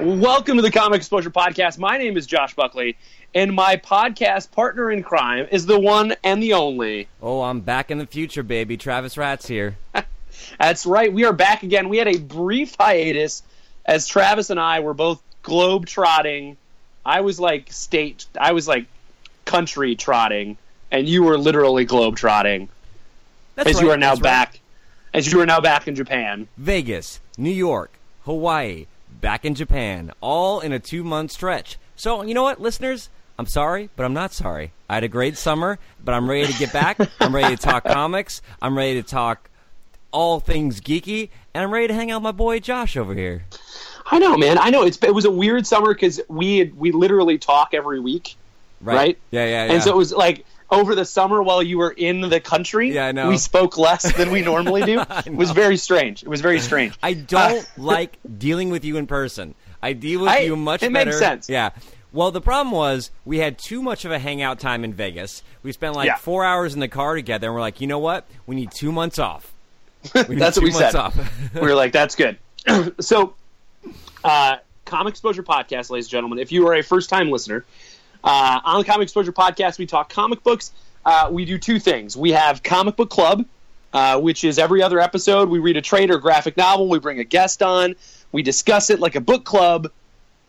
Welcome to the Comic Exposure Podcast. My name is Josh Buckley, and my podcast partner in crime is the one and the only. Oh, I'm back in the future, baby. Travis Ratz here. That's right. We are back again. We had a brief hiatus as Travis and I were both globe trotting. I was like state, I was like country trotting, and you were literally globe trotting That's as right, you are now that's right. back. As you are now back in Japan. Vegas, New York, Hawaii, back in Japan, all in a two month stretch. So, you know what, listeners? I'm sorry, but I'm not sorry. I had a great summer, but I'm ready to get back. I'm ready to talk comics. I'm ready to talk all things geeky, and I'm ready to hang out with my boy Josh over here. I know, man. I know. It's it was a weird summer because we we literally talk every week. Right? Right? Yeah, yeah, yeah. And so it was like over the summer while you were in the country, Yeah, I know. we spoke less than we normally do. It was very strange. It was very strange. I don't like dealing with you in person. I deal with I- you much it better. It makes sense. Yeah. Well, the problem was we had too much of a hangout time in Vegas. We spent like Yeah. four hours in the car together, and we're like, you know what? We need two months off. We That's what we months said. Off. we were like, that's good. so, uh, Comic Exposure Podcast, ladies and gentlemen, if you are a first time listener, uh, on the Comic Exposure Podcast, we talk comic books. Uh, we do two things. We have Comic Book Club, uh, which is every other episode. We read a trade or graphic novel, we bring a guest on, we discuss it like a book club,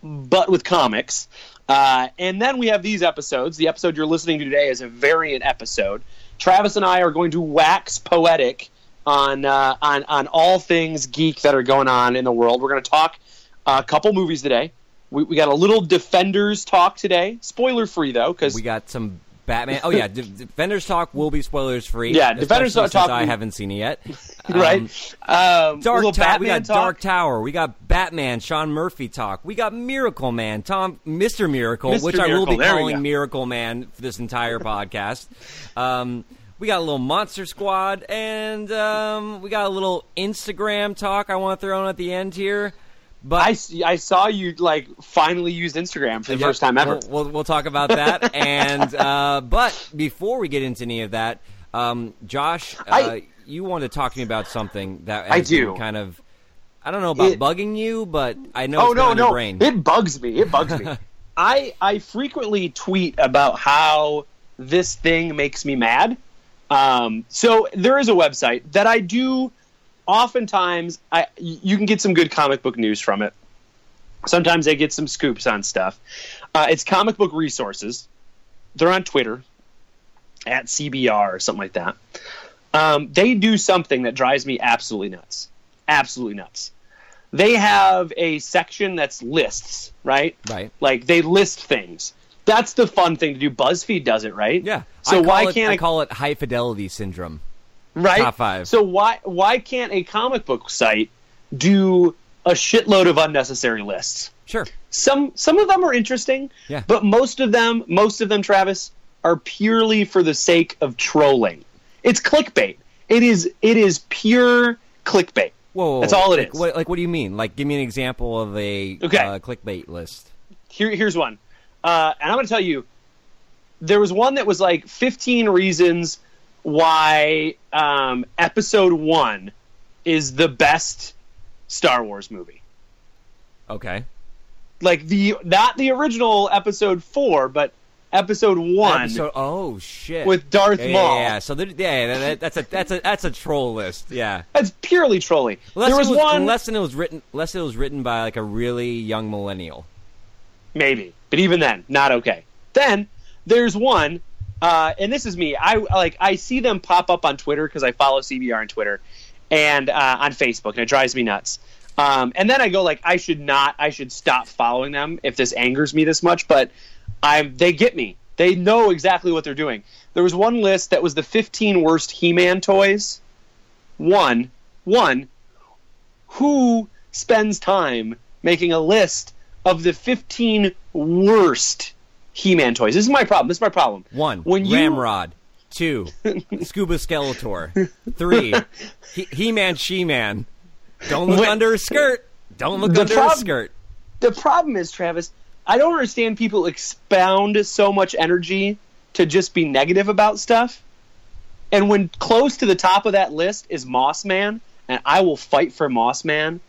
but with comics. Uh, and then we have these episodes. The episode you're listening to today is a variant episode. Travis and I are going to wax poetic on uh, on on all things geek that are going on in the world. We're going to talk a couple movies today. We, we got a little Defenders talk today, spoiler free though, because we got some Batman. Oh yeah, De- Defenders talk will be spoilers free. Yeah, Defenders talk- I haven't seen it yet. right. Um, Dark little Tower. We got talk. Dark Tower. We got Batman. Sean Murphy talk. We got Miracle Man. Tom, Mister Miracle, Mr. which I will be there calling. Miracle Man for this entire podcast. Um, we got a little Monster Squad, and um, we got a little Instagram talk. I want to throw in at the end here. But I saw you like finally used Instagram for the Yep, first time ever. We'll, we'll, we'll talk about that. and uh, but before we get into any of that, um, Josh, uh, I- you want to talk to me about something that I do. kind of. I don't know about It- bugging you, but I know oh it's no your no brain. it bugs me it bugs me i i frequently tweet about how this thing makes me mad um, so there is a website that i do oftentimes i you can get some good comic book news from it sometimes i get some scoops on stuff uh, it's comic book resources they're on twitter at cbr or something like that um, they do something that drives me absolutely nuts absolutely nuts they have a section that's lists, right? Right. Like they list things. That's the fun thing to do. BuzzFeed does it, right? Yeah. So why it, can't I a- call it high fidelity syndrome? Right? top five. So why why can't a comic book site do a shitload of unnecessary lists? Sure. Some some of them are interesting, Yeah. but most of them, most of them, Travis, are purely for the sake of trolling. It's clickbait. It is it is pure clickbait. Whoa, whoa, That's all it like, is. What, like, what do you mean? Like, give me an example of a Okay. uh, clickbait list. Here, here's one. Uh, and I'm going to tell you, there was one that was like 15 reasons why um, Episode One is the best Star Wars movie. Okay. Like the not the original Episode Four, but Episode One Episode, oh shit. with Darth yeah, Maul. yeah, yeah. So there, yeah, that- that, that's a that's a that's a troll list. Yeah. That's purely trolling. Unless there was, was, one, unless it was written, unless it was written by like a really young millennial. maybe, but even then, not okay. Then there's one, uh, and this is me. I like I see them pop up on Twitter because I follow CBR on Twitter and uh, on Facebook, and it drives me nuts. Um, and then I go like, I should not, I should stop following them if this angers me this much. But I'm, they get me. They know exactly what they're doing. There was one list that was the 15 worst He-Man toys. One, one, who spends time making a list of the 15 worst He-Man toys. This is my problem. This is my problem. One, When you- Ramrod. Two, Scuba Skeletor. Three, he- He-Man, She-Man. Don't look When- under his skirt. Don't look The under prob- his skirt. The problem is, Travis, I don't understand people expound so much energy to just be negative about stuff. And when close to the top of that list is Moss Man, and I will fight for Moss Man.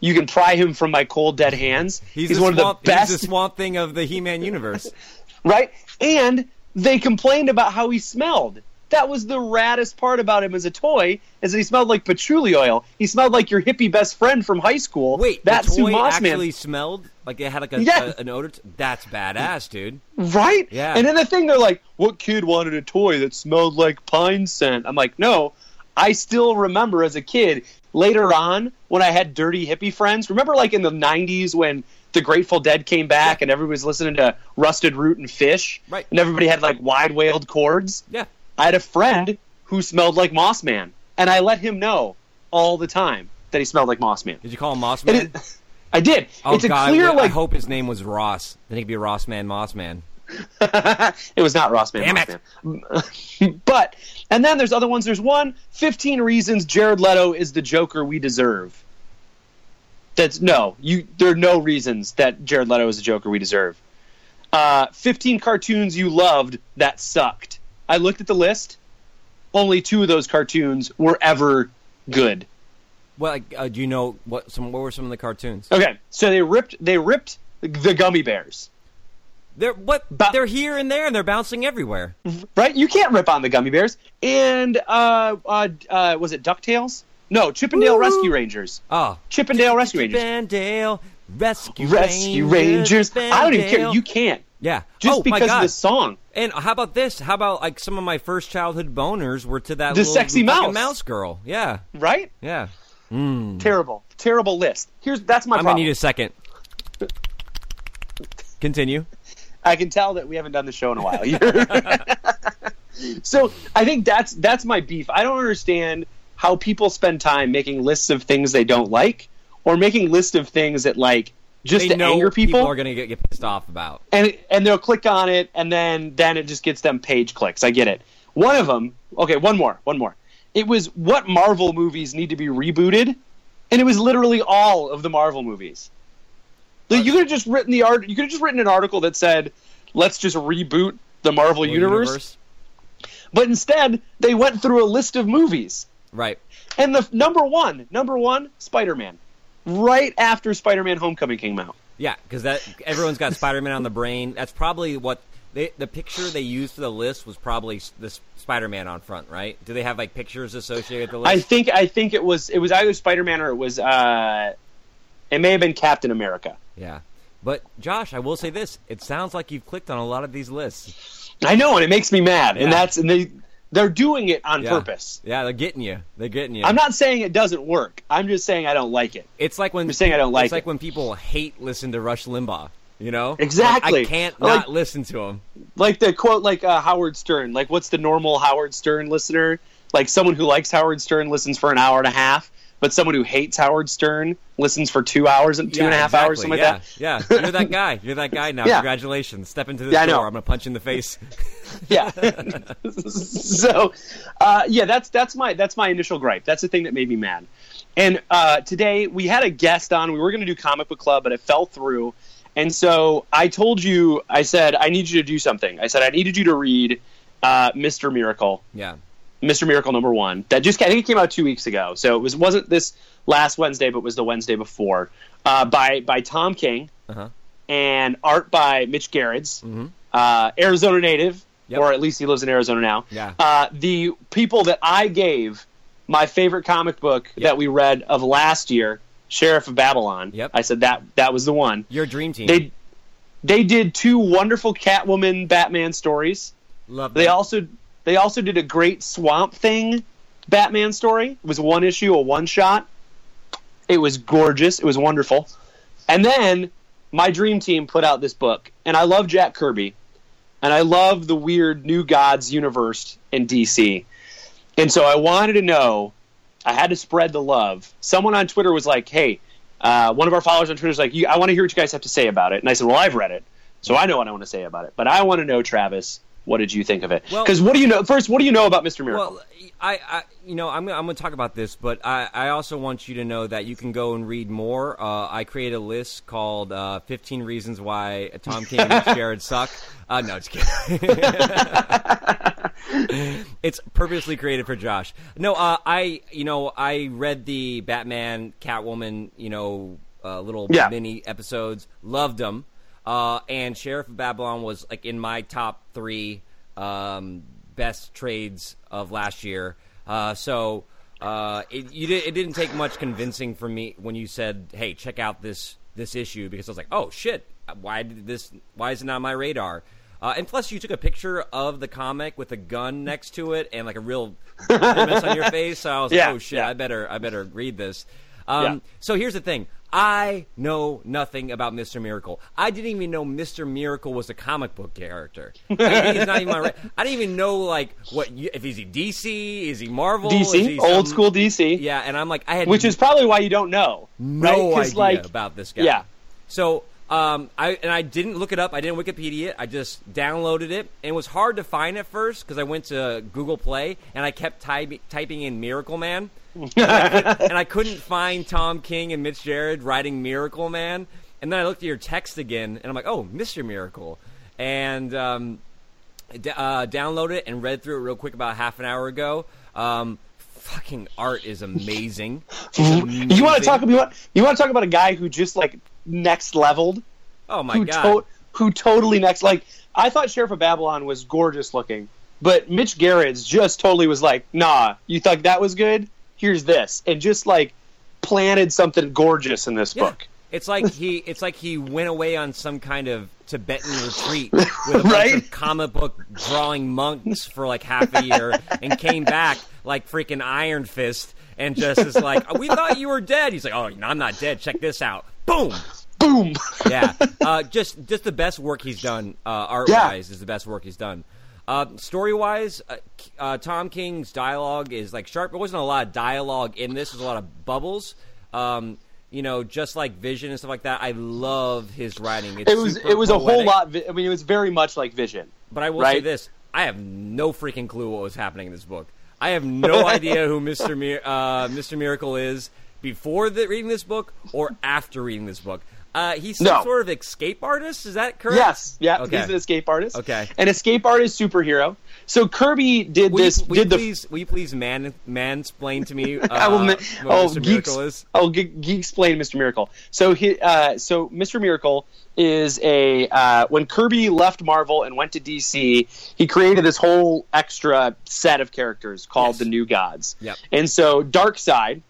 You can pry him from my cold dead hands. He's, He's, one swamp, of the best He's the swamp thing of the He-Man universe. right? And they complained about how he smelled. That was the raddest part about him as a toy, is that he smelled like patchouli oil. He smelled like your hippie best friend from high school. Wait, that's the toy Moss actually Man, smelled like it had like a, Yeah. a- an odor. That's badass, dude. right? Yeah. And then the thing, they're like, "What kid wanted a toy that smelled like pine scent?" I'm like, "No, I still remember as a kid. Later on, when I had dirty hippie friends, remember like in the '90s when the Grateful Dead came back and everybody was listening to Rusted Root and Phish, Right. And everybody had like wide wailed chords. Yeah. I had a friend who smelled like Moss Man, and I let him know all the time that he smelled like Moss Man. Did you call him Moss Man? it- I did. oh it's a God! clear I like hope his name was Ross. Then he could be Ross Man, Moss Man. it was not Ross Man. Damn Man. but and then there's other ones. There's one 15 reasons Jared Leto is the Joker we deserve. That's no, you. There are no reasons that Jared Leto is the Joker we deserve. Uh, 15 cartoons you loved that sucked. I looked at the list. Only two of those cartoons were ever good. Well, uh, do you know what some? What were some of the cartoons? Okay, so they ripped. They ripped the gummy bears. They're what? They're here and there, and they're bouncing everywhere. right? You can't rip on the gummy bears. And uh, uh, uh, was it Ducktales? No, Chip 'n Dale! Rescue Rangers. Oh, Chip 'n Dale Rescue Rangers. Bandale Rescue Rescue Rangers. I don't even care. You can't yeah. just oh, because of the song. And how about this? How about like some of my first childhood boners were to that The little sexy mouse. mouse girl? Yeah, Right? yeah. Terrible, terrible list. Here's that's my I'm problem. gonna need a second. Continue. I can tell that we haven't done the show in a while. so I think that's that's my beef. I don't understand how people spend time making lists of things they don't like, or making lists of things that like just They to know anger people. are gonna get, get pissed off about. and and they'll click on it, and then then it just gets them page clicks. I get it. One of them. Okay, one more. One more. It was what Marvel movies need to be rebooted, and it was literally all of the Marvel movies. You could have just written the art. You could have just written an article that said, "Let's just reboot the Marvel universe. But instead, they went through a list of movies. Right. And the number one, number one, Spider Man. Right after Spider Man Homecoming came out. Yeah, because that everyone's got Spider-Man on the brain. That's probably what they, the picture they used for the list was probably the Spider-Man on front, right? Do they have like pictures associated with the list? I think I think it was it was either Spider Man or it was uh it may have been Captain America. Yeah. But Josh, I will say this: it sounds like you've clicked on a lot of these lists. I know, and it makes me mad. And that's and they they're doing it on Yeah. purpose. Yeah, they're getting you. They're getting you. I'm not saying it doesn't work. I'm just saying I don't like it. It's like when I'm saying I don't like It's like it. when people hate listen to Rush Limbaugh. You know Exactly. Like, I can't Like- not listen to him. Like the quote like uh, Howard Stern. Like what's the normal Howard Stern listener? Like someone who likes Howard Stern listens for an hour and a half, but someone who hates Howard Stern listens for two hours and two yeah, and a half hours, something exactly. like that. yeah. Yeah, you're that guy. You're that guy now. Yeah. Congratulations. Step into this Yeah, door. I'm gonna punch you in the face. yeah. so, uh, yeah, that's that's my that's my initial gripe. That's the thing that made me mad. And uh, today we had a guest on. We were going to do comic book club, but it fell through. And so I told you, I said I need you to do something. I said I needed you to read uh, Mister Miracle, yeah. Mister Miracle number one. That just I think it came out two weeks ago. So it was wasn't this last Wednesday, but was the Wednesday before. Uh, by by Tom King Uh-huh. and art by Mitch Gerads, Mhm. uh, Arizona native, Yep. or at least he lives in Arizona now. Yeah. Uh, the people that I gave my favorite comic book Yep. that we read of last year, Sheriff of Babylon. Yep. I said that that was the one. Your dream team. They they did two wonderful Catwoman Batman stories. Love They also they also did a great Swamp Thing Batman story. It was one issue, a one shot. It was gorgeous. It was wonderful. And then my dream team put out this book, and I love Jack Kirby, and I love the weird New Gods universe in DC. And so I wanted to know. I had to spread the love. Someone on Twitter was like, "Hey, uh, one of our followers on Twitter is like, I want to hear what you guys have to say about it." And I said, "Well, I've read it, So I know what I want to say about it, but I want to know, Travis, what did you think of it? Well- Because what do you know? First, what do you know about Mr. Miracle? Well, I, I you know, I'm, I'm going to talk about this, but I, I also want you to know that you can go and read more. Uh, I created a list called uh, 15 Reasons Why Tom King and Jared Suck. Uh, no, just kidding. it's purposely created for Josh. No, uh, I, you know, I read the Batman, Catwoman, you know, uh, little Yeah. mini episodes. Loved them. Uh, and Sheriff of Babylon was like in my top three um, best trades of last year. Uh, so uh, it, you did, it didn't take much convincing for me when you said, "Hey, check out this this issue," because I was like, "Oh shit, why did this? Why is it not on my radar?" Uh, and plus, you took a picture of the comic with a gun next to it and like a real grimace on your face. So I was Yeah, like, "Oh shit, yeah. I better I better read this." Um, Yeah. So here's the thing. I know nothing about Mr. Miracle. I didn't even know Mr. Miracle was a comic book character. He's not even my. I didn't even know like what if he's he DC, is he Marvel, DC, he old some- school DC, Yeah, and I'm like, I had which is probably why you don't know. no right? idea like, about this guy. Yeah. So um, I and I didn't look it up. I didn't Wikipedia it. I just downloaded it, and it was hard to find at first because I went to Google Play and I kept type, typing in Miracle Man, and, I could, and I couldn't find Tom King and Mitch Jared writing Miracle Man. And then I looked at your text again, and I'm like, oh, Mister Miracle, and um, d- uh, downloaded it and read through it real quick about half an hour ago. Um, fucking art is amazing. It's You want to talk? Want you want to talk about a guy who just like next leveled, Oh my who god! to- who totally next like I thought Sheriff of Babylon was gorgeous looking, but Mitch Gerads just totally was like, nah, you thought that was good? Here's this, and just like planted something gorgeous in this Yeah. book. It's like he it's like he went away on some kind of Tibetan retreat with a bunch Right? of comic book drawing monks for like half a year and came back like freaking Iron Fist and just is like, "We thought you were dead." He's like, "Oh, I'm not dead. Check this out." Boom. Boom. Yeah. Uh, just just the best work he's done uh, art wise is the best work he's done. Uh, story wise, uh, uh, Tom King's dialogue is like sharp. There wasn't a lot of dialogue in this. There's a lot of bubbles. Um, you know, just like Vision and stuff like that. I love his writing. It's it was it was a whole lot. vi- I mean, it was very much like Vision. But I will say this: I have no freaking clue what was happening in this book. I have no idea who Mister Mir- uh, Mister Miracle is before the, reading this book or after reading this book. Uh, he's some No. sort of escape artist. Is that correct? Yes, yeah, Okay. he's an escape artist. Okay. an escape artist superhero. So Kirby did Will this. you, will did the please, will you please man mansplain to me uh, I will. ma- what oh, Mr. geeks, Miracle is? Oh, ge- geek explain Mr. Miracle. So he, uh, so Mr. Miracle is a uh, when Kirby left Marvel and went to DC, he created this whole extra set of characters called Yes. the New Gods. Yep. And so Darkseid,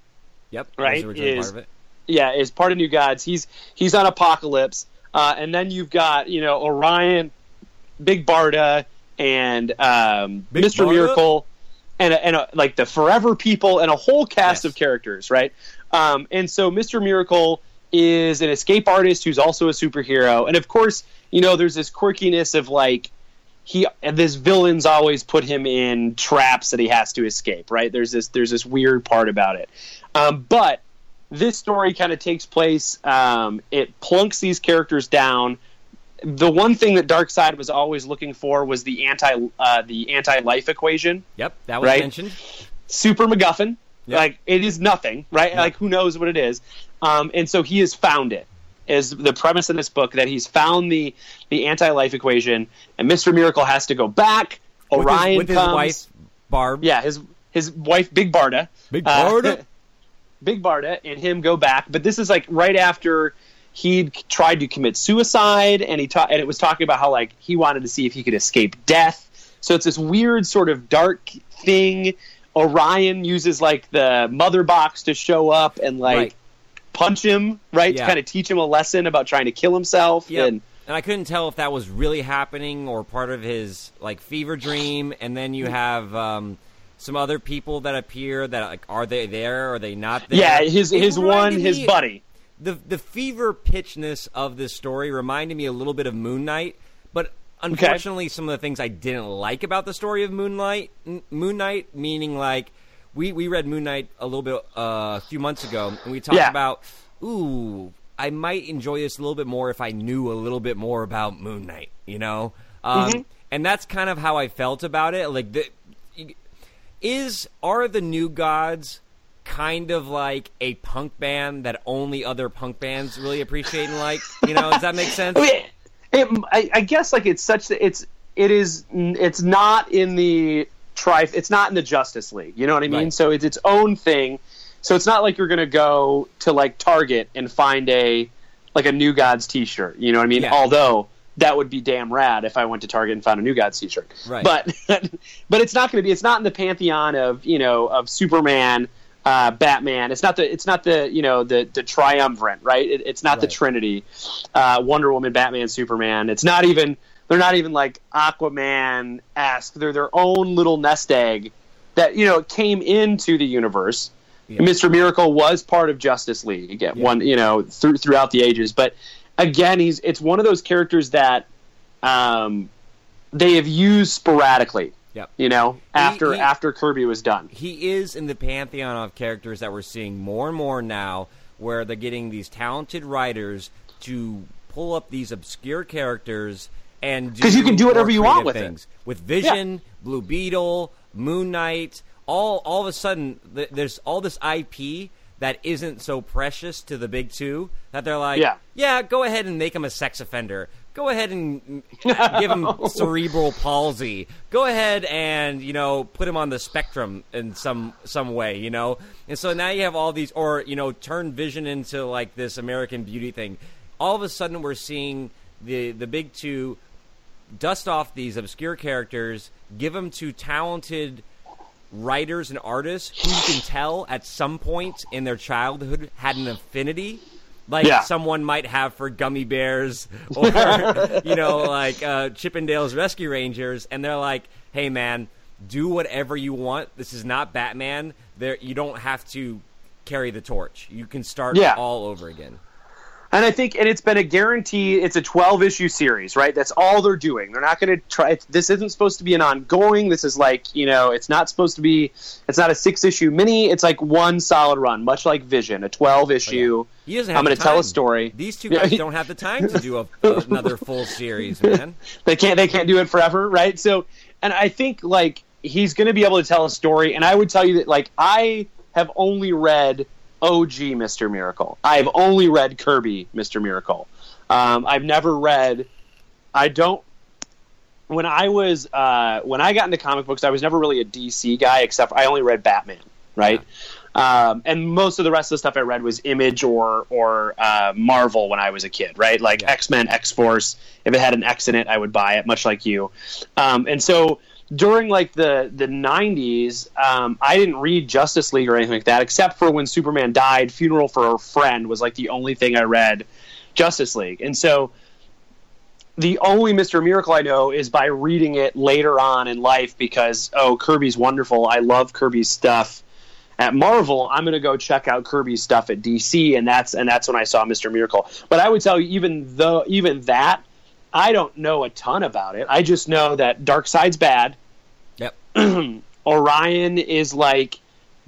Yep. Right, is- part of it. yeah, is part of New Gods. He's he's on Apokolips, uh, and then you've got you know Orion, Big Barda, and um, Big Mr. Barda? Miracle, and a, and a, like the Forever People, and a whole cast Yes. of characters, right? Um, and so Mr. Miracle is an escape artist who's also a superhero, and of course, you know, there's this quirkiness of like he and this villains always put him in traps that he has to escape right there's this there's this weird part about it um, but this story kind of takes place um, it plunks these characters down the one thing that Darkseid was always looking for was the anti uh, the anti life equation Yep. That was Right. mentioned. super MacGuffin. Yeah. Like it is nothing, right? Like who knows what it is? Um, and so he has found it. Is the premise in this book that he's found the the anti life equation, and Mister Miracle has to go back. With his- Orion with his, wife Barb. Yeah, his his wife Big Barda. Big Uh, Barda? Big Barda and him go back, but this is like right after he'd tried to commit suicide, and he ta- and it was talking about how like he wanted to see if he could escape death. So it's this weird sort of dark thing. Orion uses like the mother box to show up and like Right. Punch him, right? Yeah. To kind of teach him a lesson about trying to kill himself. Yep. And And I couldn't tell if that was really happening or part of his like fever dream. And then you have um, some other people that appear that like are they there? Are they not there? yeah, his It his one his me- buddy. The the fever pitchness of this story reminded me a little bit of Moon Knight, but unfortunately, some of the things I didn't like about the story of Moonlight, Moon Knight, meaning like we we read Moon Knight a little bit uh, a few months ago, and we talked Yeah. about ooh. I might enjoy this a little bit more if I knew a little bit more about Moon Knight. You know, um, Mhm. and that's kind of how I felt about it. Like the is are the new gods kind of like a punk band that only other punk bands really appreciate and like you know does that make sense I, mean, it, I, I guess like it's such that it's it is it's not in the tri it's not in the Justice League. You know what I mean? Right. So it's its own thing. So it's not like you're gonna go to like Target and find a like a New Gods T-shirt. You know what I mean? Yeah. Although that would be damn rad if I went to Target and found a New Gods T-shirt. Right. But but it's not going to be. It's not in the pantheon of you know of Superman, uh, Batman. It's not the. It's not the you know the the triumvirate, right? It, it's not the Trinity, uh, Wonder Woman, Batman, Superman. It's not even. They're not even like Aquaman esque. They're their own little nest egg that you know came into the universe. Yeah. Mr. Miracle was part of Justice League at Yeah. one, you know, through, throughout the ages. But again, he's it's one of those characters that um, they have used sporadically. Yep. You know, after he- after Kirby was done. he is in the pantheon of characters that we're seeing more and more now, where they're getting these talented writers to pull up these obscure characters and do 'Cause you can do whatever you want with it. things. With Vision, Blue Beetle, Moon Knight, all all of a sudden th- there's all this IP that isn't so precious to the big two that they're like, Yeah. yeah, go ahead and make him a sex offender. Go ahead and give him cerebral palsy. Go ahead and you know put him on the spectrum in some some way, you know. And so now you have all these, or you know, turn Vision into like this American Beauty thing. All of a sudden, we're seeing the the big two dust off these obscure characters, give them to talented writers and artists who you can tell at some point in their childhood had an affinity. Like Yeah. someone might have for gummy bears or you know like uh, chippendales rescue rangers and they're like hey man do whatever you want. This is not batman. There you don't have to carry the torch. You can start Yeah. all over again And I think, and it's been a guarantee. It's a 12 issue series, right? That's all they're doing. They're not going to try. it's- This isn't supposed to be an ongoing. This is like, you know, it's not supposed to be. It's not a six issue mini. It's like one solid run, much like Vision, a 12 issue. he doesn't I'm going to tell a story. these two guys don't have the time to do a, another full series man they can't they can't do it forever right so and i think like he's going to be able to tell a story and i would tell you that like i have only read og mr miracle i've only read kirby mr miracle um, i've never read i don't when i was uh, when i got into comic books i was never really a dc guy except i only read batman right um, and most of the rest of the stuff I read was Image or or uh, Marvel when I was a kid, right? Like Yeah. X Men, X Force. If it had an X in it, I would buy it, much like you. Um, and so during like the the '90s, um, I didn't read Justice League or anything like that, except for when Superman died. Funeral for a Friend was like the only thing I read Justice League, and so the only Mr. Miracle I know is by reading it later on in life because oh Kirby's wonderful. I love Kirby's stuff. At Marvel, I'm going to go check out Kirby's stuff at DC, and that's and that's when I saw Mr. Miracle. But I would tell you, even though even that, I don't know a ton about it. I just know that Darkseid's bad. yep Orion is like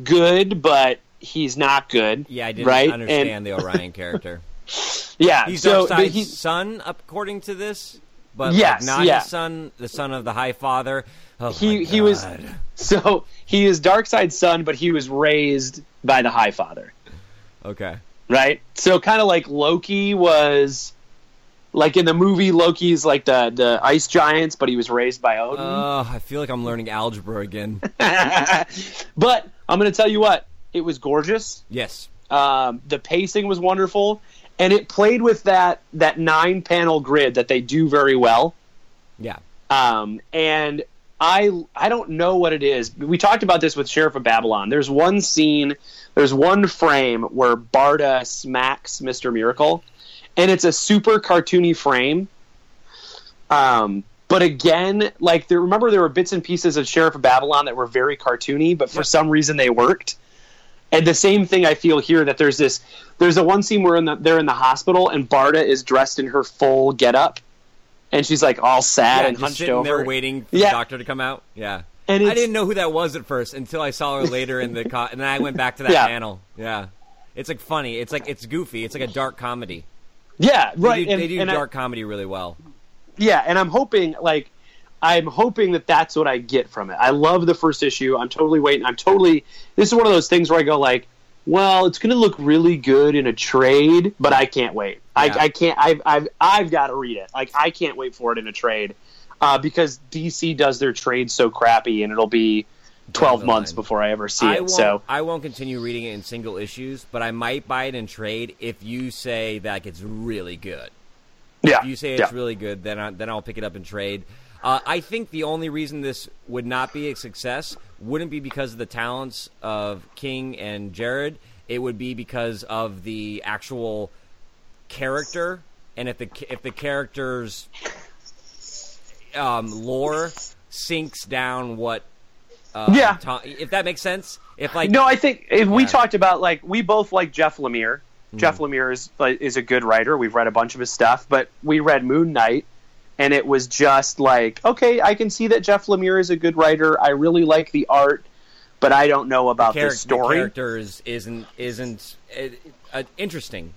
good, but he's not good. yeah i didn't right? understand And- the orion character Yeah, He's so Darkseid's he's son, according to this, but Yes, like not yeah. his son, the son of the High Father. Oh He- he was- so he is Darkseid's son, but he was raised by the High Father. okay. right? So kind of like Loki was like in the movie Loki's like the the ice giants, but he was raised by Odin. Uh, I feel like I'm learning algebra again. but I'm going to tell you what, it was gorgeous. yes. Um, the pacing was wonderful, and it played with that that nine panel grid that they do very well. Yeah. Um, and I I don't know what it is. We talked about this with Sheriff of Babylon. There's one scene, there's one frame where Barda smacks Mr. Miracle, and it's a super cartoony frame. Um, but again, like there, remember there were bits and pieces of Sheriff of Babylon that were very cartoony, but for some reason they worked. And the same thing I feel here that there's this there's a one scene where in the, they're in the hospital and Barda is dressed in her full getup, and she's like all sad yeah and hunched sitting over. there waiting for Yeah. the doctor to come out. Yeah. And I didn't know who that was at first until I saw her later in the co- and then I went back to that Yeah. panel. Yeah. It's like funny. It's like it's goofy. It's like a dark comedy. Yeah, They right. do, and, they do and I- dark comedy really well. yeah, and I'm hoping like I'm hoping that that's what I get from it. I love the first issue. I'm totally waiting. I'm totally. This is one of those things where I go like, well, it's going to look really good in a trade, but I can't wait. Yeah. I, I can't. I've I've I've got to read it. Like I can't wait for it in a trade uh, because DC does their trades so crappy, and it'll be twelve months line. before I ever see I it. So I won't continue reading it in single issues, but I might buy it in trade if you say that it's really good. yeah, If you say it's yeah. really good, then I, then I'll pick it up in trade. Uh, I think the only reason this would not be a success wouldn't be because of the talents of King and Jared. It would be because of the actual character, and if the if the character's um, lore sinks down what. Uh, Yeah. Tom- if that makes sense. If like no, I think if we Yeah. Mm-hmm. talked about like we both like Jeff Lemire. Jeff Lemire is is a good writer. We've read a bunch of his stuff, but we read Moon Knight, and it was just like, okay, I can see that Jeff Lemire is a good writer. I really like the art, but I don't know about charac- the story. The character is, isn't isn't uh, uh, interesting.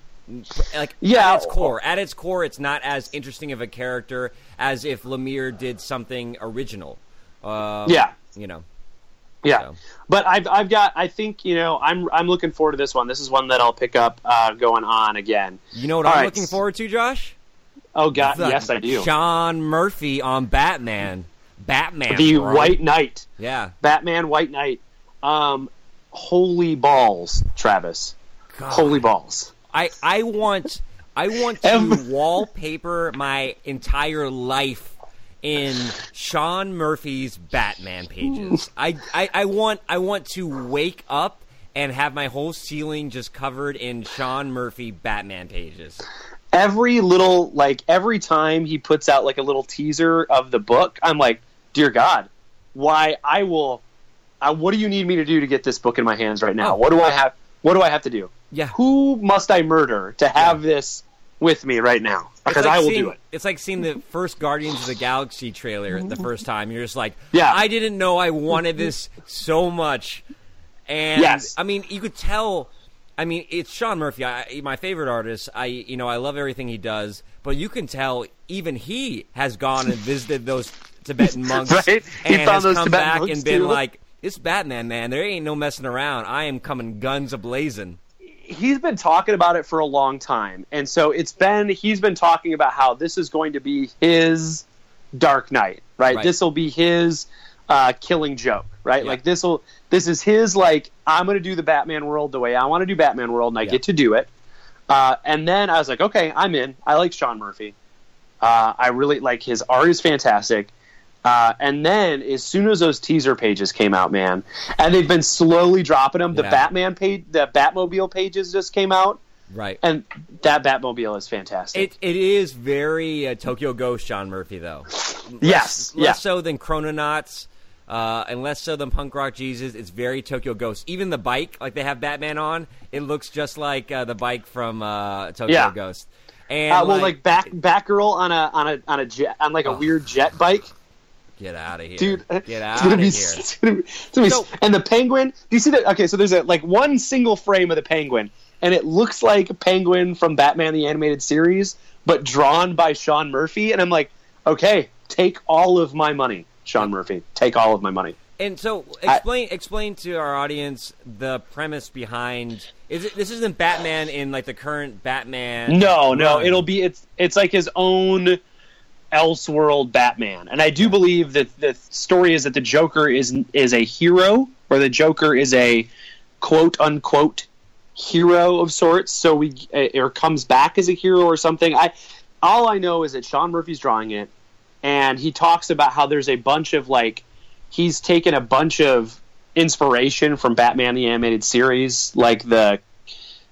Like Yeah. at its core, at its core, it's not as interesting of a character as if Lemire did something original. Um, Yeah. you know. Yeah, So. but I've I've got I think you know I'm I'm looking forward to this one. This is one that I'll pick up uh, going on again. You know what All I'm right. looking forward to, Josh? Oh God, The yes I do. Sean Murphy on Batman. Batman. the. White Knight, Yeah. Batman White Knight. Um, holy balls, Travis. God. Holy balls. I I want I want to wallpaper my entire life in Sean Murphy's Batman pages. I, I I want I want to wake up and have my whole ceiling just covered in Sean Murphy Batman pages. every little like every time he puts out like a little teaser of the book i'm like dear god why i will uh, what do you need me to do to get this book in my hands right now Oh. what do i have what do i have to do Yeah. who must i murder to have this with me right now because It's like i will seeing, do it It's like seeing the first Guardians of the Galaxy trailer the mm-hmm. first time. You're just like, Yeah. I didn't know I wanted this so much. And Yes. I mean, you could tell. I mean, it's Sean Murphy, I, my favorite artist. I, you know, I love everything he does. But you can tell even he has gone and visited those Tibetan monks Right? He and found has those come Tibetan back and been too. like, "This Batman man, there ain't no messing around. I am coming guns a blazing." He's been talking about it for a long time. And so it's been he's been talking about how this is going to be his dark knight right, Right. this will be his uh, killing joke right? Yeah. like this will this is his like i'm going to do the batman world the way i want to do batman world and i Yeah. get to do it. Uh, and then i was like okay i'm in. I like sean murphy. Uh, i really like his art is fantastic uh, and then as soon as those teaser pages came out, man, and they've been slowly dropping them. The Yeah. Batman page, the Batmobile pages just came out, Right. and that Batmobile is fantastic. It it is very uh, Tokyo Ghost Sean Murphy though. yes, less yeah, so than Chrononauts, uh, and less so than Punk Rock Jesus. It's very Tokyo Ghost. Even the bike, like they have Batman on, it looks just like uh, the bike from uh, Tokyo Yeah. Ghost. And uh, well, like back Batgirl on a on a on a jet on like a Oh. weird jet bike, get out of here, dude. Uh, get out of here. It's gonna be, it's gonna be So- and the penguin. Do you see that? Okay, so there's a like one single frame of the penguin, and it looks like a penguin from Batman the animated series, but drawn by Sean Murphy. And I'm like, okay, take all of my money, Sean Murphy. Take all of my money. And so, I- explain explain to our audience the premise behind. Is it this isn't Batman in like the current Batman? No, no, run. it'll be it's it's like his own Elseworld Batman, and I do believe that the story is that the Joker is is a hero, or the Joker is a quote unquote hero of sorts. So we eh, or comes back as a hero or something. I all I know is that Sean Murphy's drawing it, and he talks about how there's a bunch of like he's taken a bunch of inspiration from Batman the animated series, like the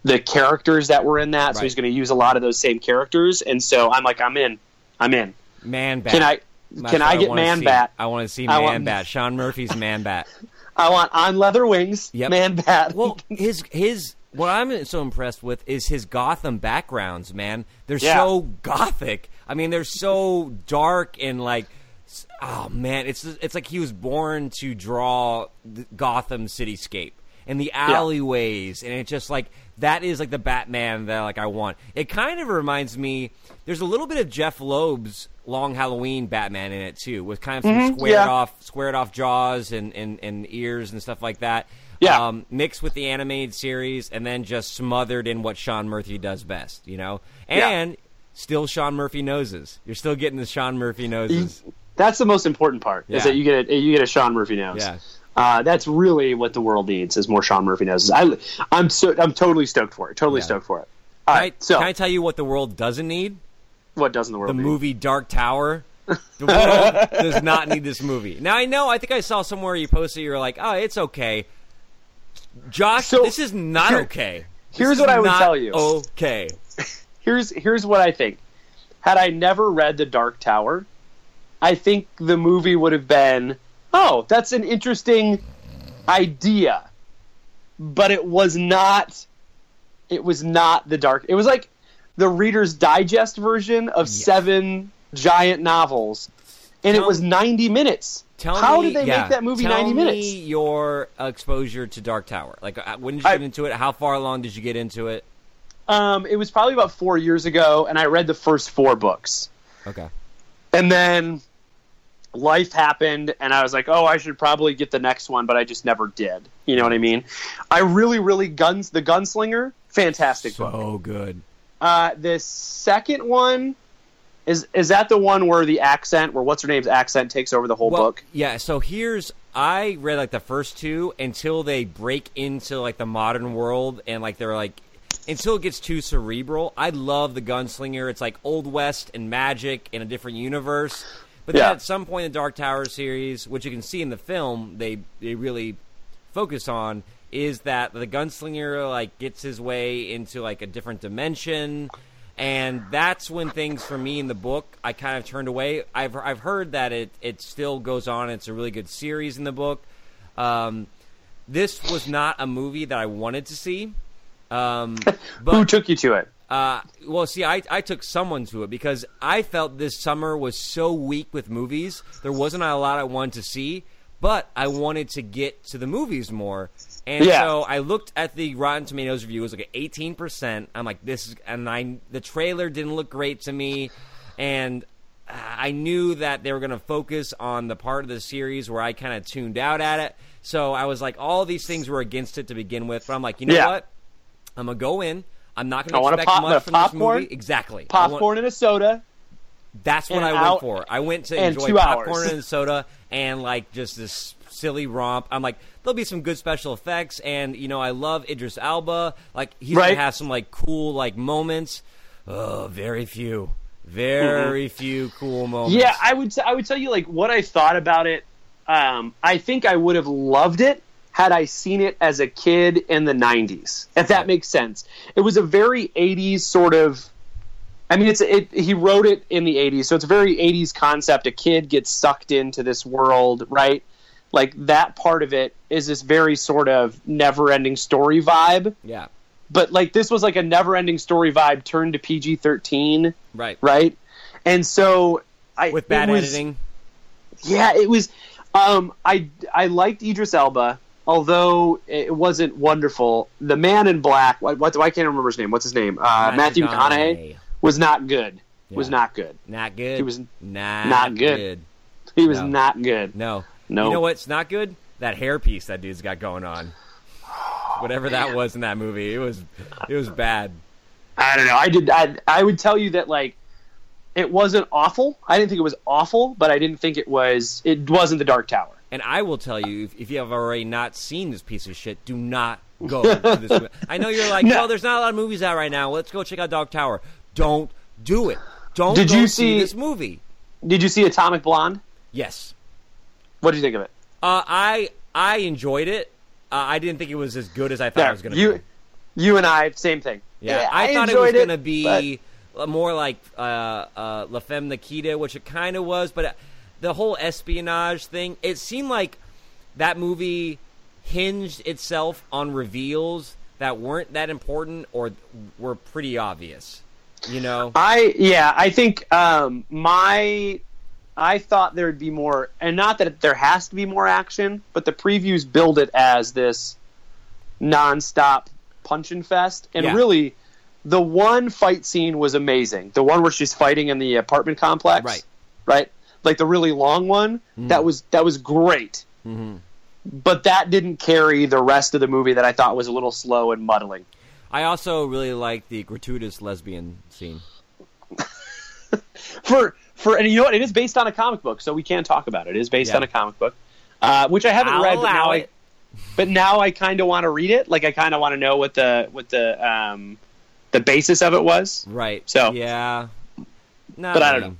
the characters that were in that. So he's going to use a lot of those same characters, and so I'm like, I'm in, I'm in. Man Bat. Can I That's can what I get Man see. Bat? I want to see Man want- Bat. Sean Murphy's Man Bat. I want on leather wings, Yep. Man Bat. Well, his his what I'm so impressed with is his Gotham backgrounds, man. They're Yeah. so gothic. I mean, they're so dark and like, oh man, it's it's like he was born to draw the Gotham cityscape. and the alleyways, and it's just like that is like the Batman that like I want. It kind of reminds me. There's a little bit of Jeph Loeb's Long Halloween Batman in it too, with kind of some Mhm, squared yeah. off, squared off jaws and, and, and ears and stuff like that. Yeah. Um, mixed with the animated series, and then just smothered in what Sean Murphy does best, you know, Yeah. and still Sean Murphy noses. You're still getting the Sean Murphy noses. That's the most important part. Yeah. Is that you get a, you get a Sean Murphy nose. Yeah. Uh, that's really what the world needs is more Sean Murphy noses. I, I'm so I'm totally stoked for it. Totally Yeah. stoked for it. All Can I. So can I tell you what the world doesn't need? What doesn't the world The need? movie Dark Tower. The world does not need this movie. Now I know. I think I saw somewhere you posted. You were like, "Oh, it's okay." Josh, So, this is not okay. Here's what I would tell you. Okay. Here's here's what I think. Had I never read The Dark Tower, I think the movie would have been, oh, that's an interesting idea. But it was not it was not the dark. It was like the Reader's Digest version of seven giant novels. And Tell- it was 90 minutes. Tell How me, did they yeah, make that movie tell 90 me minutes? your exposure to Dark Tower. Like, uh, when did you I- get into it? How far along did you get into it? Um, it was probably about four years ago, and I read the first four books. Okay. And then life happened, and I was like, oh, I should probably get the next one, but I just never did. You know what I mean? I really, really guns the gunslinger, fantastic book. So good. Uh, the second one is is that the one where the accent, where what's her name's accent takes over the whole Well, book? yeah. So here's I read like the first two until they break into like the modern world and like they're like until it gets too cerebral. I love the gunslinger. It's like old west and magic in a different universe. But then Yeah. at some point in the Dark Tower series, which you can see in the film, they they really focus on is that the gunslinger like gets his way into like a different dimension and that's when things for me in the book I kind of turned away. I've I've heard that it it still goes on. It's a really good series in the book. Um, this was not a movie that I wanted to see. Um, but Who took you to it? uh, well, see, I, I took someone to it because I felt this summer was so weak with movies. There wasn't a lot I wanted to see, but I wanted to get to the movies more. And Yeah. so I looked at the Rotten Tomatoes review. It was like eighteen percent. I'm like, this is, and I the trailer didn't look great to me, and I knew that they were going to focus on the part of the series where I kind of tuned out at it. So I was like, all these things were against it to begin with. But I'm like, you know Yeah. what? I'm gonna go in. I'm not gonna wanna expect pop- much from popcorn? this movie. Exactly. I want- Popcorn and a soda. that's what I went out- for. I went to enjoy popcorn hours. and soda and like just this silly romp. I'm like, there'll be some good special effects, and you know, I love Idris Elba. Like he's Right. gonna have some like cool like moments. Oh, very few, very few cool moments. Yeah, I would. I would tell you like what I thought about it. Um, I think I would have loved it had I seen it as a kid in the '90s. If that makes sense, it was a very '80s sort of. I mean, it's it. He wrote it in the '80s, so it's a very '80s concept. A kid gets sucked into this world, right? Like that part of it is this very sort of never-ending story vibe. yeah, But like this was like a never-ending story vibe turned to PG-13 right. right? And so I With bad was- editing, Yeah, it was. Um, I I liked Idris Elba, although it wasn't wonderful. The Man in Black. What, what I can't remember his name. What's his name? Uh, Matthew McConaughey was not good. Was not good. Not good. He was not, not good. He was No. not good. No. No. You know what's not good? That hairpiece that dude's got going on. Whatever that was in that movie, it was it was bad. I don't know. I did. I I would tell you that like it wasn't awful. I didn't think it was awful, but I didn't think it was. It wasn't the Dark Tower. And I will tell you, if, if you have already not seen this piece of shit, do not go to this. movie. I know you're like, No. well, there's not a lot of movies out right now. Let's go check out Dog Tower. Don't do it. Don't Did go you see see- this movie. Did you see Atomic Blonde? Yes, What did you think of it? uh, I I enjoyed it. Uh, I didn't think it was as good as I thought it was going to be. you and I, same thing. Yeah, I, thought it was going to be but- more like uh, uh, La Femme Nikita, which it kind of was, but uh, the whole espionage thing, it seemed like that movie hinged itself on reveals that weren't that important or were pretty obvious. You know? I yeah, I think um, my I thought there'd be more, and not that there has to be more action, but the previews build it as this nonstop punching fest, and Yeah. really, the one fight scene was amazing. The one where she's fighting in the apartment complex, Right. Right, like the really long one. That was that was great. Mm-hmm. But that didn't carry the rest of the movie that I thought was a little slow and muddling. I also really like the gratuitous lesbian scene. for for and you know what it is based on a comic book so we can talk about it it is based Yeah. on a comic book uh, which i haven't I'll read but now it. i but now i kind of want to read it like i kind of want to know what the what the um the basis of it was Right. So- yeah. But I don't know.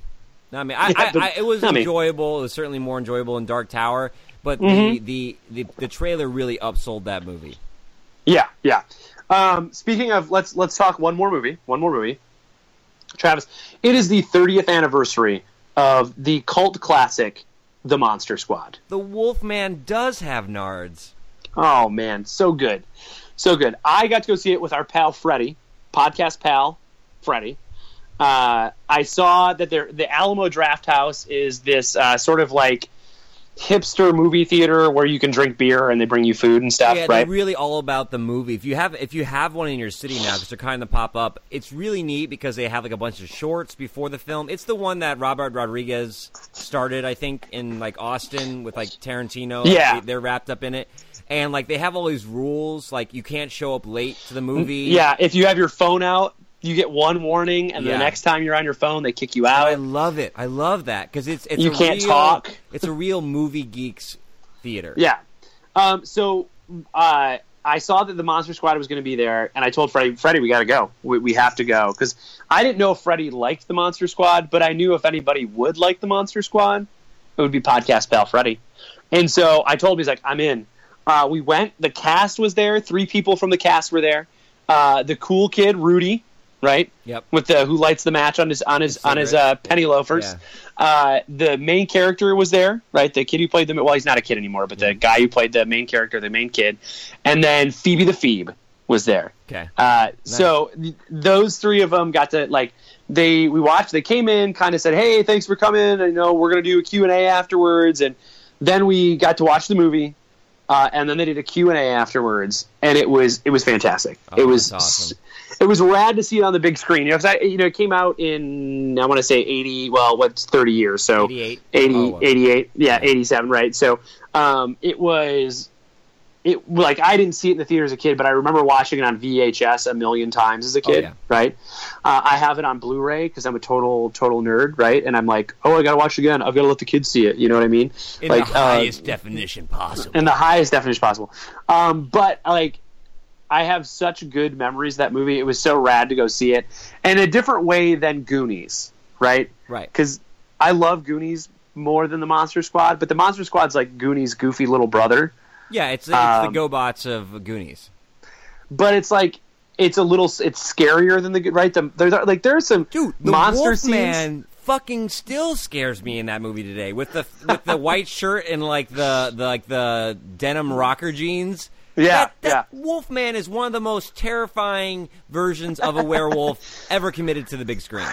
Not me. I, Yeah, I, I, it was not me. enjoyable. It was certainly more enjoyable in Dark Tower. But Mhm. the, the, the the trailer really upsold that movie. yeah yeah um speaking of let's let's talk one more movie one more movie travis it is the 30th anniversary of the cult classic the monster squad The Wolfman does have nards. Oh man, so good, so good. I got to go see it with our pal Freddie, podcast pal Freddie. Uh, I saw that there, the Alamo Drafthouse is this uh, sort of like hipster movie theater where you can drink beer and they bring you food and stuff, yeah, right? they're really all about the movie. If you have if you have one in your city now, because they're kind of pop up, it's really neat because they have like a bunch of shorts before the film. It's the one that Robert Rodriguez started, I think, in like Austin with like Tarantino. Yeah. they, are wrapped up in it, and like they have all these rules, like you can't show up late to the movie. yeah, if you have your phone out, you get one warning, and Yeah. the next time you're on your phone, they kick you out. I love it. I love that because it's it's You a can't real- talk. It's a real movie geeks theater. Yeah. Um, so uh, I saw that the Monster Squad was going to be there, and I told Freddie, Freddie, we got to go. We, we have to go because I didn't know if Freddie liked the Monster Squad, but I knew if anybody would like the Monster Squad, it would be podcast pal Freddie. And so I told him, he's like, I'm in. Uh, we went. The cast was there. Three people from the cast were there. Uh, the cool kid Rudy, right? Yep. With the who lights the match on his on his on his uh, penny loafers. Yeah. Uh, the main character was there, right? The kid who played the well, he's not a kid anymore, but the guy who played the main character, the main kid, and then Phoebe the Phoebe was there. Okay. Uh, So th- those three of them got to like they we watched. They came in, kind of said, "Hey, thanks for coming. I know we're gonna do a Q and A afterwards," and then we got to watch the movie. Uh, and then they did a Q&A afterwards, and it was it was fantastic. Oh, it was awesome. It was rad to see it on the big screen. You know, I, you know, it came out in I want to say eighty. Well, what's thirty years? So 88. 80, Oh, well. 88, yeah, 87, right? So um, it was, it like I didn't see it in the theater as a kid, but I remember watching it on VHS a million times as a kid, Oh, yeah. right? Uh, I have it on Blu-ray because I'm a total total nerd, right? And I'm like, oh, I gotta watch it again. I've got to let the kids see it. You know what I mean? In like the uh, highest definition possible. in the highest definition possible. Um, but like, I have such good memories of that movie. It was so rad to go see it, in a different way than Goonies, right? right. because I love Goonies more than the Monster Squad, but the Monster Squad's like Goonies' goofy little brother. Yeah, it's, it's Um, the GoBots of Goonies. But it's like it's a little it's scarier than the right. The, there's like there's some Dude, the monster scenes. Wolfman fucking still scares me in that movie today with the with the white shirt and like the, the like the denim rocker jeans. Yeah, that, that yeah. Wolfman is one of the most terrifying versions of a werewolf ever committed to the big screen.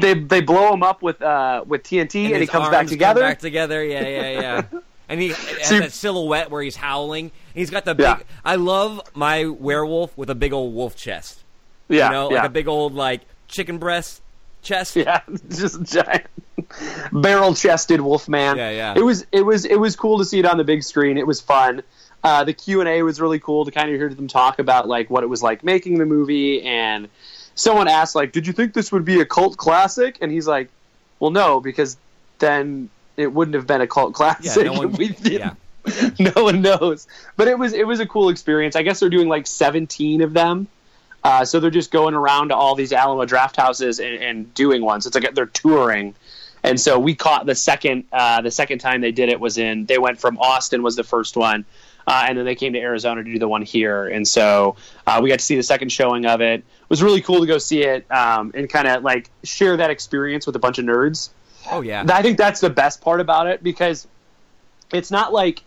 They they blow him up with uh with TNT and, he comes back come together. back together. Yeah, yeah, yeah. And he has See- that silhouette where he's howling. He's got the big. Yeah. I love my werewolf with a big old wolf chest. yeah, You know, like yeah. a big old like chicken breast chest. Yeah, just giant, barrel-chested Wolfman. Yeah, yeah. It was it was it was cool to see it on the big screen. It was fun. Uh, the Q and A was really cool to kind of hear them talk about like what it was like making the movie. And someone asked like, "Did you think this would be a cult classic?" And he's like, "Well, no, because then it wouldn't have been a cult Yeah, classic. no one. we yeah. no one knows. But it was it was a cool experience. I guess they're doing like 17 of them. Uh, so they're just going around to all these Alamo Drafthouses and, and doing ones. It's like they're touring. And so we caught the second uh, the second time they did it was in they went from Austin was the first one, uh, and then they came to Arizona to do the one here. And so uh, we got to see the second showing of it. It was really cool to go see it um, and kind of like share that experience with a bunch of nerds. Oh yeah. I think that's the best part about it because it's not like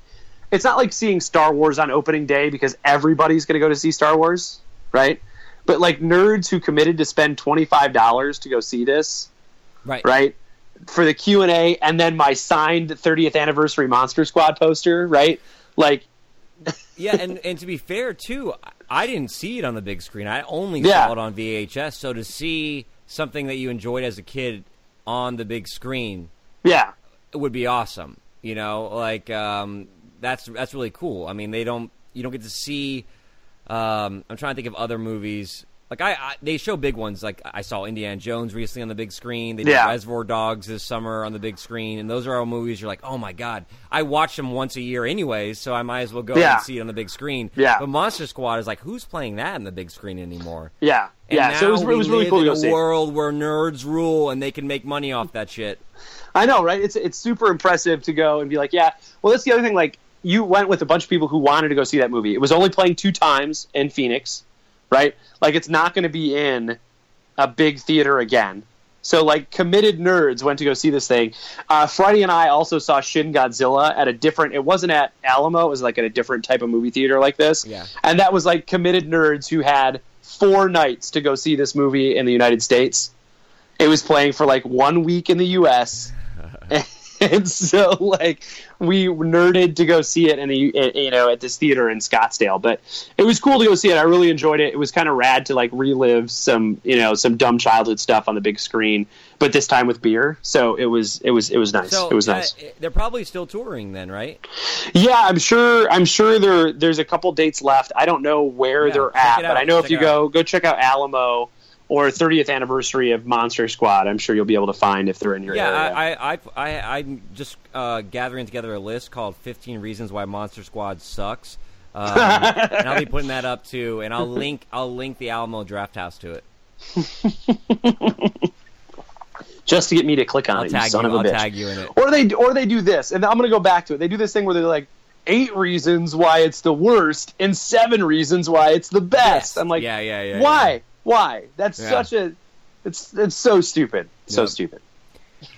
it's not like seeing Star Wars on opening day because everybody's going to go to see Star Wars, right? But like nerds who committed to spend twenty five dollars to go see this, right. right? For the Q and A, and then my signed 30th anniversary Monster Squad poster, right? Like yeah, and and to be fair too, I didn't see it on the big screen. I only Yeah. saw it on VHS. So to see something that you enjoyed as a kid on the big screen yeah, would be awesome. You know, like um, that's that's really cool. I mean, they don't you don't get to see. Um, I'm trying to think of other movies. Like I, I, they show big ones. Like I saw Indiana Jones recently on the big screen. They did Yeah. Reservoir Dogs this summer on the big screen, and those are all movies. You're like, oh my god, I watch them once a year anyways, so I might as well go Yeah. and see it on the big screen. Yeah. But Monster Squad is like, who's playing that in the big screen anymore? yeah, And yeah. So it was, it was really cool to in go a see. world where nerds rule and they can make money off that shit. I know, right? It's it's super impressive to go and be like, yeah. Well, that's the other thing. Like, you went with a bunch of people who wanted to go see that movie. It was only playing two times in Phoenix, right? Like, it's not going to be in a big theater again. So, like, committed nerds went to go see this thing. Uh, Freddie and I also saw Shin Godzilla at a different. It wasn't at Alamo. It was like at a different type of movie theater like this. Yeah. And that was like committed nerds who had four nights to go see this movie in the United States. It was playing for like one week in the U.S. and so like we nerded to go see it in the you know at this theater in Scottsdale. But it was cool to go see it. I really enjoyed it. It was kind of rad to like relive some you know some dumb childhood stuff on the big screen, but this time with beer. So it was it was it was nice. So it was uh, nice. they're probably still touring then, right? Yeah, I'm sure. I'm sure there there's a couple dates left. I don't know where Yeah, they're at, but I know if you go go check out Alamo or 30th anniversary of Monster Squad, I'm sure you'll be able to find if they're in your Yeah, area. I, I, I, I, I'm just uh, gathering together a list called 15 Reasons Why Monster Squad Sucks. Um, and I'll be putting that up too, and I'll link I'll link the Alamo Drafthouse to it. just to get me to click on I'll it, you tag son you. of a I'll bitch. tag you in it. Or they or they do this, and I'm gonna go back to it. They do this thing where they're like eight reasons why it's the worst and seven reasons why it's the best. Yes. I'm like, yeah, yeah, yeah. why? Why? That's Yeah. such a it's it's so stupid, so Yep. stupid.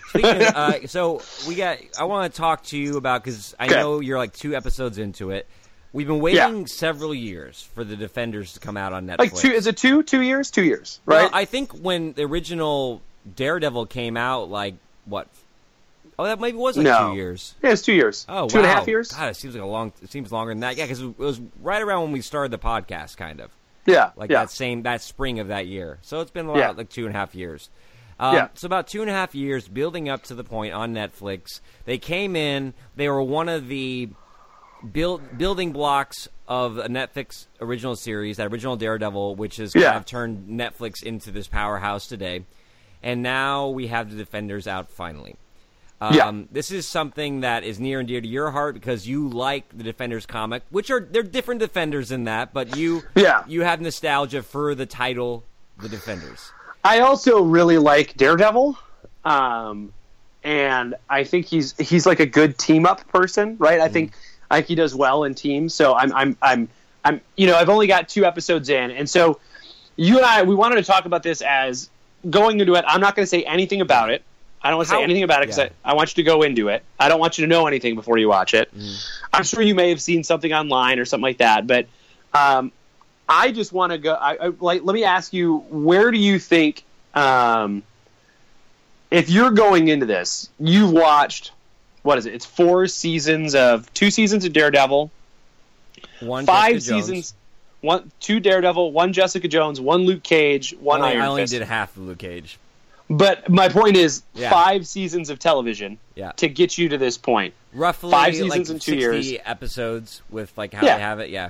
Speaking of, uh, so we got. I want to talk to you about because I Okay. know you're like two episodes into it. We've been waiting several years for the Defenders to come out on Netflix. Like two? Is it two? Two years? Two years? Well, Right? I think when the original Daredevil came out, like what? Oh, that maybe was like No. two years. yeah, it's two years. Oh, two and a half years. God, it seems like a long. It seems longer than that. Yeah, because it was right around when we started the podcast, kind of Yeah, like yeah. that same that spring of that year. So it's been about Yeah. like two and a half years. Um, Yeah. So about two and a half years, building up to the point on Netflix. They came in. They were one of the build, building blocks of a Netflix original series, that original Daredevil, which has kind Yeah. of turned Netflix into this powerhouse today. And now we have the Defenders out finally. Um, Yeah. This is something that is near and dear to your heart because you like the Defenders comic, which are they're different Defenders in that, but you Yeah. you have nostalgia for the title, the Defenders. I also really like Daredevil, um, and I think he's he's like a good team up person, right? I think I think he does well in teams. So I'm I'm I'm I'm you know I've only got two episodes in, and so you and I we wanted to talk about this as going into it. I'm not going to say anything about it. I don't want to say anything about it because yeah. I, I want you to go into it. I don't want you to know anything before you watch it. I'm sure you may have seen something online or something like that, but um, I just want to go. I, I, like, let me ask you, where do you think, um, if you're going into this, you've watched, what is it? It's four seasons of two seasons of Daredevil, One five seasons, one two Daredevil, one Jessica Jones, one Luke Cage, one Only- Iron I only Fist. did half of Luke Cage. But my point is, Yeah. five seasons of television Yeah. to get you to this point. Roughly Five seasons like in two 60 years. episodes with like how Yeah. they have it. Yeah.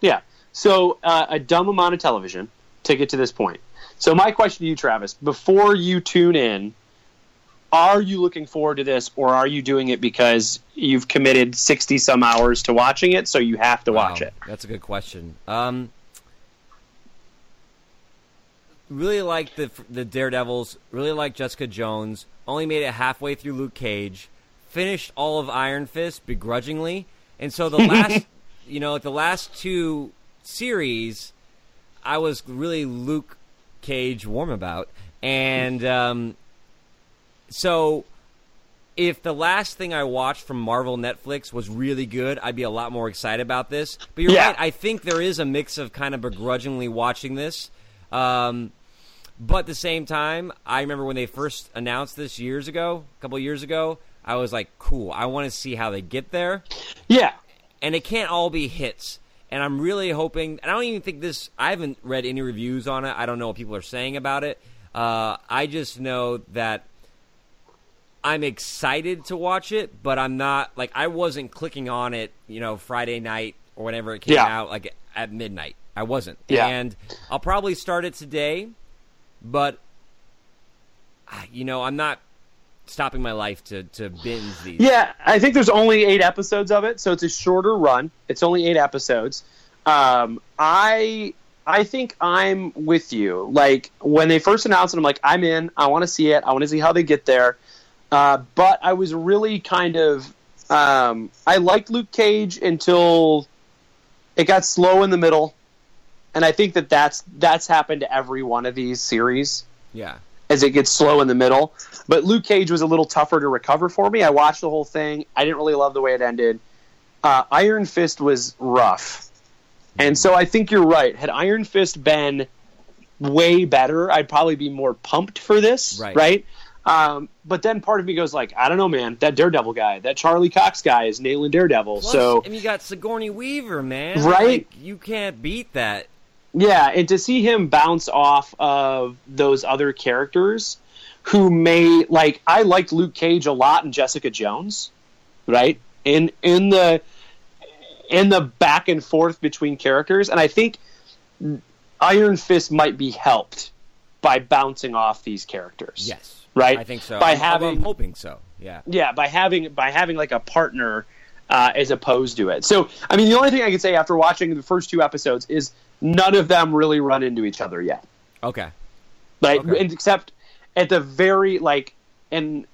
Yeah. So uh, a dumb amount of television to get to this point. So my question to you, Travis, before you tune in, are you looking forward to this, or are you doing it because you've committed sixty some hours to watching it, so you have to watch it? That's a good question. Um, really like the the Daredevils. Really like Jessica Jones. Only made it halfway through Luke Cage. Finished all of Iron Fist begrudgingly, and so the last, you know, the last two series, I was really Luke Cage warm about, and um, so if the last thing I watched from Marvel Netflix was really good, I'd be a lot more excited about this. But you're Yeah. right. I think there is a mix of kind of begrudgingly watching this. Um, but at the same time, I remember when they first announced this years ago, a couple years ago, I was like, cool, I want to see how they get there. Yeah. and it can't all be hits. And I'm really hoping. And I don't even think this. I haven't read any reviews on it. I don't know what people are saying about it. Uh, I just know that I'm excited to watch it, but I'm not like I wasn't clicking on it, you know, Friday night or whenever it came Yeah. out, like at midnight. I wasn't, Yeah. and I'll probably start it today, but ah, you know, I'm not stopping my life to to binge these. Yeah, I think there's only eight episodes of it, so it's a shorter run. It's only eight episodes. Um, I I think I'm with you. Like when they first announced it, I'm like, I'm in. I want to see it. I want to see how they get there. Uh, but I was really kind of um, I liked Luke Cage until it got slow in the middle, and I think that that's that's happened to every one of these series yeah, as it gets slow in the middle. But Luke Cage was a little tougher to recover for me. I watched the whole thing. I didn't really love the way it ended. Uh, Iron Fist was rough. And so I think you're right. Had Iron Fist been way better, I'd probably be more pumped for this. Right. Right. Um, but then part of me goes like, I don't know, man. That Daredevil guy, that Charlie Cox guy, is nailing Daredevil. Plus, so and you got Sigourney Weaver, man. Right? Like, you can't beat that. Yeah, and to see him bounce off of those other characters who may like I liked Luke Cage a lot and Jessica Jones, right? In in the in the back and forth between characters, and I think Iron Fist might be helped by bouncing off these characters. Yes, Right? I think so. By I'm- having- I'm hoping so. Yeah. Yeah, by having by having like a partner uh, as opposed to it. So, I mean, the only thing I can say after watching the first two episodes is none of them really run into each other yet. Okay. Like, Okay. and except at the very like in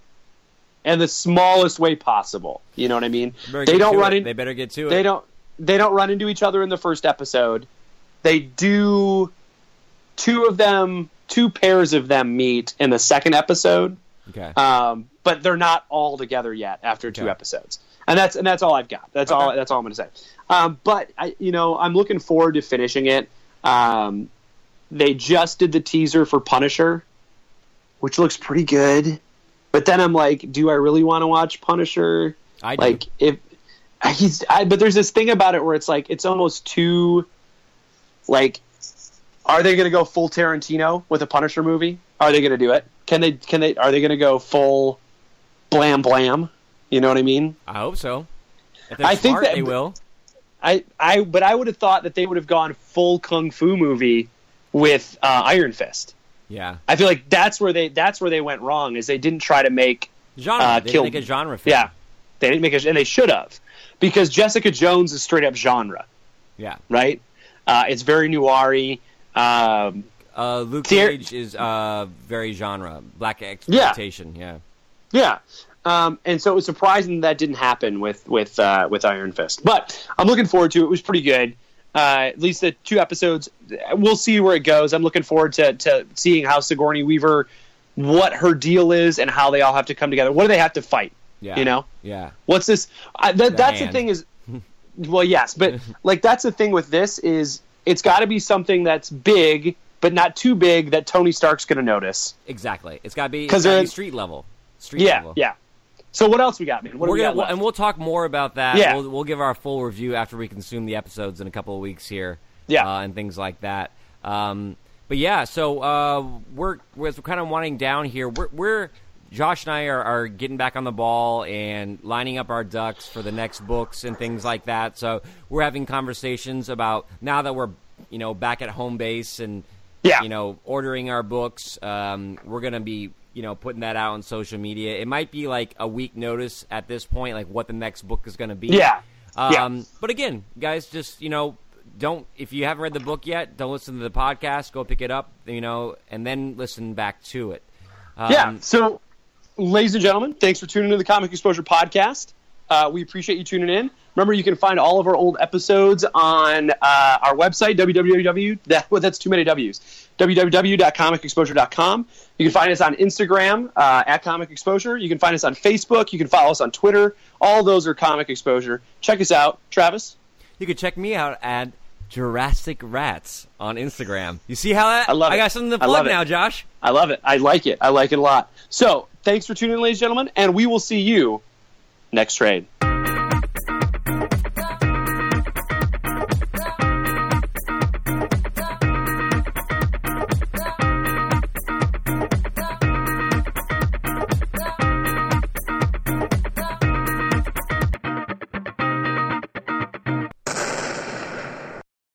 in the smallest way possible. You know what I mean? They don't run it. in. They better get to it. They don't. They don't run into each other in the first episode. They do. Two of them, two pairs of them meet in the second episode, Okay. um, but they're not all together yet after two Okay. episodes. And that's and that's all I've got. That's all. That's all I'm going to say. Um, but I, you know, I'm looking forward to finishing it. Um, they just did the teaser for Punisher, which looks pretty good. But then I'm like, do I really want to watch Punisher? I do. like if he's I, but there's this thing about it where it's like it's almost too like are they going to go full Tarantino with a Punisher movie? Are they going to do it? Can they can they are they going to go full blam blam? You know what I mean? I hope so. I think smart, that- they will. I I but I would have thought that they would have gone full kung fu movie with uh, Iron Fist. Yeah. I feel like that's where they that's where they went wrong is they didn't try to make Genre. Uh, they kill- make a genre film. yeah they didn't make it and they should have because Jessica Jones is straight up genre Yeah. right uh, it's very noiry um, Uh, Luke Cage is uh, very genre. Blaxploitation. Yeah. yeah um, and so it was surprising that didn't happen with with uh, with Iron Fist but I'm looking forward to it it was pretty good uh, at least the two episodes we'll see where it goes I'm looking forward to, to seeing how Sigourney Weaver what her deal is and how they all have to come together what do they have to fight Yeah. you know Yeah. What's this? I, that, that's the thing is, well, yes, but like that's the thing with this is it's got to be something that's big, but not too big that Tony Stark's going to notice. Exactly. It's got to be because they're- be street level. Street Yeah, level. yeah. So what else we got, man? What We're we gonna, got and we'll talk more about that. Yeah. We'll, we'll give our full review after we consume the episodes in a couple of weeks here. Yeah. Uh, and things like that. Um, but yeah, so uh, we're we're kind of winding down here. We're, we're Josh and I are, are getting back on the ball and lining up our ducks for the next books and things like that. So we're having conversations about now that we're you know back at home base and Yeah. you know ordering our books. Um, we're gonna be you know putting that out on social media. It might be like a week notice at this point, like what the next book is gonna be. Yeah. Um, Yeah. But again, guys, just you know, don't if you haven't read the book yet, don't listen to the podcast. Go pick it up, you know, and then listen back to it. Um, yeah. So, ladies and gentlemen, thanks for tuning into the Comic Exposure podcast. Uh, we appreciate you tuning in. Remember, you can find all of our old episodes on uh, our website, www. That, well, that's too many W's. www.comicexposure.com. You can find us on Instagram uh, at Comic Exposure. You can find us on Facebook. You can follow us on Twitter. All those are Comic Exposure. Check us out, Travis. You can check me out at Jurassic Rats on Instagram. You see how that? I love it. I got something to plug now, Josh. I love it. I like it. I like it a lot. So, thanks for tuning in, ladies and gentlemen, and we will see you Next trade.